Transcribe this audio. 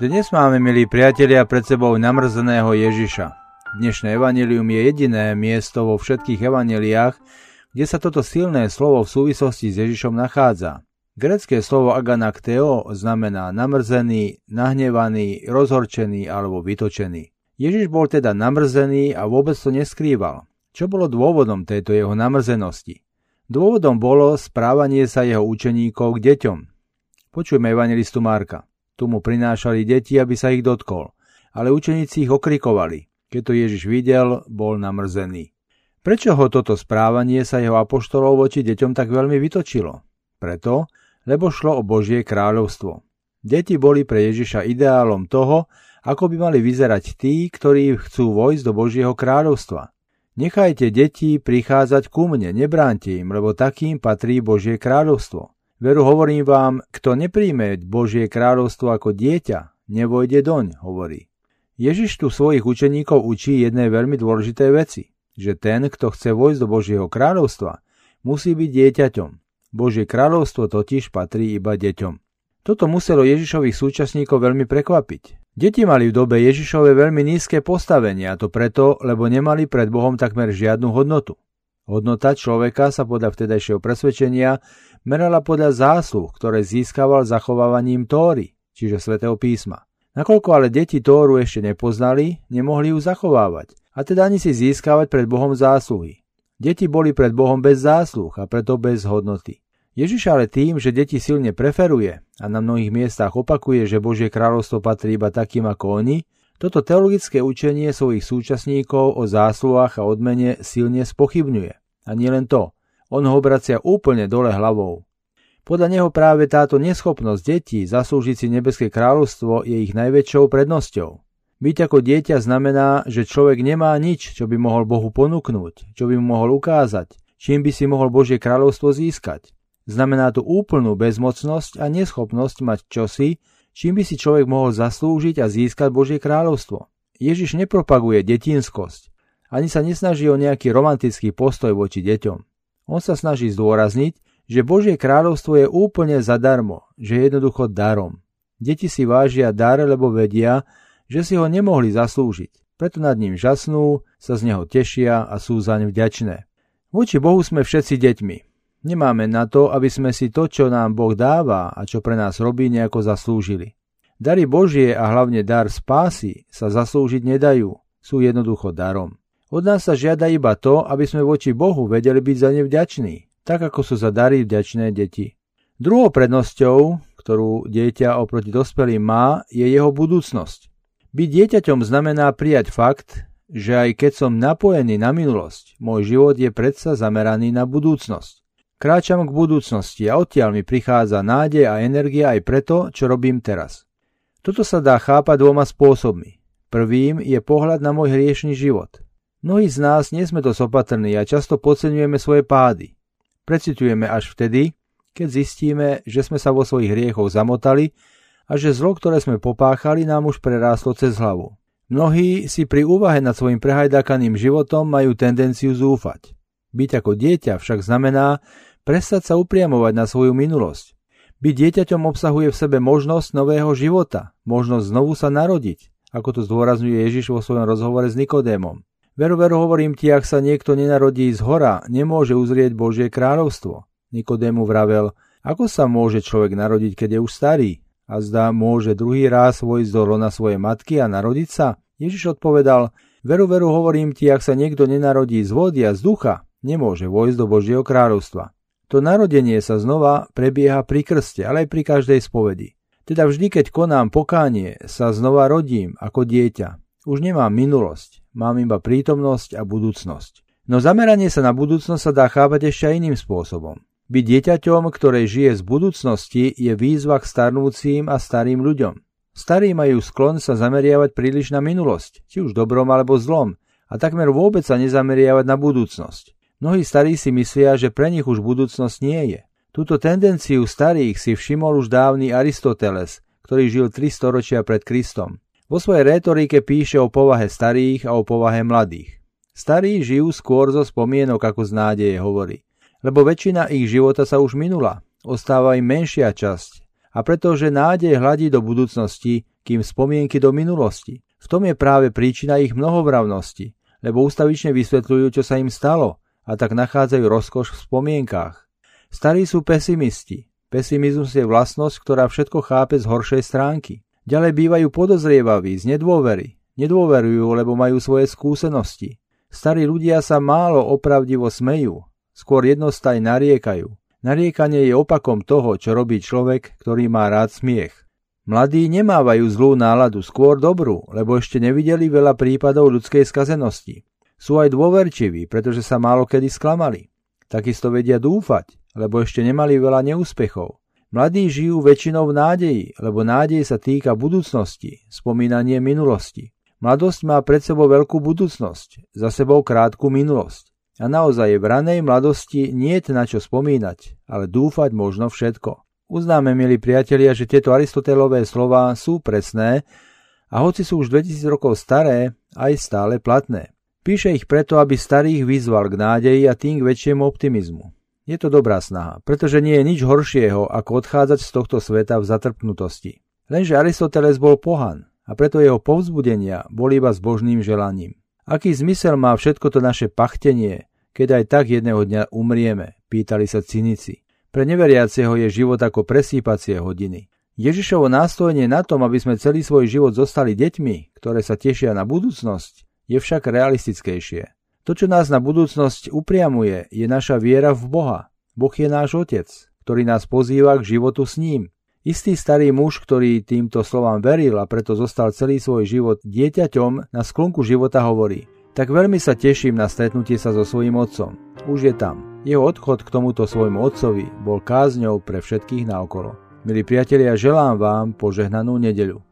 Dnes máme, milí priatelia, pred sebou namrzeného Ježiša. Dnešné evanelium je jediné miesto vo všetkých evaneliách, kde sa toto silné slovo v súvislosti s Ježišom nachádza. Grecké slovo aganakteo znamená namrzený, nahnevaný, rozhorčený alebo vytočený. Ježiš bol teda namrzený a vôbec to neskrýval. Čo bolo dôvodom tejto jeho namrzenosti? Dôvodom bolo správanie sa jeho učeníkov k deťom. Počujme evangelistu Marka. Tu mu prinášali deti, aby sa ich dotkol. Ale učeníci ich okrikovali. Keď to Ježiš videl, bol namrzený. Prečo ho toto správanie sa jeho apoštolov voči deťom tak veľmi vytočilo? Preto, lebo šlo o Božie kráľovstvo. Deti boli pre Ježiša ideálom toho, ako by mali vyzerať tí, ktorí chcú vojsť do Božieho kráľovstva. Nechajte deti prichádzať ku mne, nebránte im, lebo takým patrí Božie kráľovstvo. Veru hovorím vám, kto nepríjme Božie kráľovstvo ako dieťa, nevojde doň, hovorí. Ježiš tu svojich učeníkov učí jednej veľmi dôležitej veci, že ten, kto chce vojsť do Božieho kráľovstva, musí byť dieťaťom. Božie kráľovstvo totiž patrí iba deťom. Toto muselo Ježišových súčasníkov veľmi prekvapiť. Deti mali v dobe Ježišove veľmi nízke postavenie a to preto, lebo nemali pred Bohom takmer žiadnu hodnotu. Hodnota človeka sa podľa vtedajšieho presvedčenia merala podľa zásluh, ktoré získaval zachovávaním Tóry, čiže svätého písma. Nakoľko ale deti Tóru ešte nepoznali, nemohli ju zachovávať a teda ani si získavať pred Bohom zásluhy. Deti boli pred Bohom bez zásluh a preto bez hodnoty. Ježiš ale tým, že deti silne preferuje a na mnohých miestach opakuje, že Božie kráľovstvo patrí iba takým ako oni, toto teologické učenie svojich súčasníkov o zásluhách a odmene silne spochybňuje. A nielen to, on ho obracia úplne dole hlavou. Podľa neho práve táto neschopnosť detí zaslúžiť si nebeské kráľovstvo je ich najväčšou prednosťou. Byť ako dieťa znamená, že človek nemá nič, čo by mohol Bohu ponúknuť, čo by mu mohol ukázať, čím by si mohol Božie kráľovstvo získať. Znamená to úplnú bezmocnosť a neschopnosť mať čosi, čím by si človek mohol zaslúžiť a získať Božie kráľovstvo. Ježiš nepropaguje detinskosť, ani sa nesnaží o nejaký romantický postoj voči deťom. On sa snaží zdôrazniť, že Božie kráľovstvo je úplne zadarmo, že je jednoducho darom. Deti si vážia dar, lebo vedia, že si ho nemohli zaslúžiť. Preto nad ním žasnú, sa z neho tešia a sú zaň vďačné. Voči Bohu sme všetci deťmi. Nemáme na to, aby sme si to, čo nám Boh dáva a čo pre nás robí, nejako zaslúžili. Dary Božie a hlavne dar spásy sa zaslúžiť nedajú, sú jednoducho darom. Od nás sa žiada iba to, aby sme voči Bohu vedeli byť za ne vďační, tak ako sú za dary vďačné deti. Druhou prednosťou, ktorú dieťa oproti dospelým má, je jeho budúcnosť. Byť dieťaťom znamená prijať fakt, že aj keď som napojený na minulosť, môj život je predsa zameraný na budúcnosť. Kráčam k budúcnosti a odtiaľ mi prichádza nádej a energia aj preto, čo robím teraz. Toto sa dá chápať dvoma spôsobmi. Prvým je pohľad na môj hriešný život – Mnohí z nás nie sme dosť opatrní a často podceňujeme svoje pády. Precitujeme až vtedy, keď zistíme, že sme sa vo svojich hriechoch zamotali a že zlo, ktoré sme popáchali, nám už prerástlo cez hlavu. Mnohí si pri úvahe nad svojim prehajdakaným životom majú tendenciu zúfať. Byť ako dieťa však znamená prestať sa upriamovať na svoju minulosť. Byť dieťaťom obsahuje v sebe možnosť nového života, možnosť znovu sa narodiť, ako to zdôrazňuje Ježiš vo svojom rozhovore s Nikodémom. Veru, veru, hovorím ti, ak sa niekto nenarodí z hora, nemôže uzrieť Božie kráľovstvo. Nikodému vravel, ako sa môže človek narodiť, keď je už starý? A zdá, môže druhý raz vojsť do lona svojej matky a narodiť sa? Ježiš odpovedal, veru, veru, hovorím ti, ak sa niekto nenarodí z vody a z ducha, nemôže vojsť do Božieho kráľovstva. To narodenie sa znova prebieha pri krste, ale aj pri každej spovedi. Teda vždy, keď konám pokánie, sa znova rodím ako dieťa. Už nemám minulosť, mám iba prítomnosť a budúcnosť. No zameranie sa na budúcnosť sa dá chápať ešte aj iným spôsobom. Byť dieťaťom, ktoré žije z budúcnosti, je výzva k starnúcim a starým ľuďom. Starí majú sklon sa zameriavať príliš na minulosť, či už dobrom alebo zlom, a takmer vôbec sa nezameriavať na budúcnosť. Mnohí starí si myslia, že pre nich už budúcnosť nie je. Túto tendenciu starých si všimol už dávny Aristoteles, ktorý žil 3 storočia pred Kristom. Vo svojej rétorike píše o povahe starých a o povahe mladých. Starí žijú skôr zo spomienok ako z nádeje, hovorí. Lebo väčšina ich života sa už minula. Ostáva im menšia časť A pretože nádej hladí do budúcnosti, kým spomienky do minulosti. V tom je práve príčina ich mnohovravnosti, lebo ustavične vysvetľujú, čo sa im stalo a tak nachádzajú rozkoš v spomienkách. Starí sú pesimisti. Pesimizmus je vlastnosť, ktorá všetko chápe z horšej stránky. Ďalej bývajú podozrievaví z nedôvery. Nedôverujú, lebo majú svoje skúsenosti. Starí ľudia sa málo opravdivo smejú, skôr jednostaj nariekajú. Nariekanie je opakom toho, čo robí človek, ktorý má rád smiech. Mladí nemávajú zlú náladu, skôr dobrú, lebo ešte nevideli veľa prípadov ľudskej skazenosti. Sú aj dôverčiví, pretože sa málo kedy sklamali. Takisto vedia dúfať, lebo ešte nemali veľa neúspechov. Mladí žijú väčšinou v nádeji, lebo nádej sa týka budúcnosti, spomínanie minulosti. Mladosť má pred sebou veľkú budúcnosť, za sebou krátku minulosť. A naozaj v ranej mladosti nie je na čo spomínať, ale dúfať možno všetko. Uznáme, milí priatelia, že tieto Aristotelové slova sú presné a hoci sú už 2000 rokov staré, aj stále platné. Píše ich preto, aby starých vyzval k nádeji a tým k väčšiemu optimizmu. Je to dobrá snaha, pretože nie je nič horšieho, ako odchádzať z tohto sveta v zatrpnutosti. Lenže Aristoteles bol pohan a preto jeho povzbudenia boli iba zbožným želaním. Aký zmysel má všetko to naše pachtenie, keď aj tak jedného dňa umrieme, pýtali sa cynici. Pre neveriaceho je život ako presýpacie hodiny. Ježišovo nástojenie na tom, aby sme celý svoj život zostali deťmi, ktoré sa tešia na budúcnosť, je však realistickejšie. To, čo nás na budúcnosť upriamuje, je naša viera v Boha. Boh je náš Otec, ktorý nás pozýva k životu s ním. Istý starý muž, ktorý týmto slovám veril a preto zostal celý svoj život dieťaťom, na sklonku života hovorí Tak veľmi sa teším na stretnutie sa so svojím otcom. Už je tam. Jeho odchod k tomuto svojmu otcovi bol kázňou pre všetkých naokolo. Milí priatelia, želám vám požehnanú nedeľu.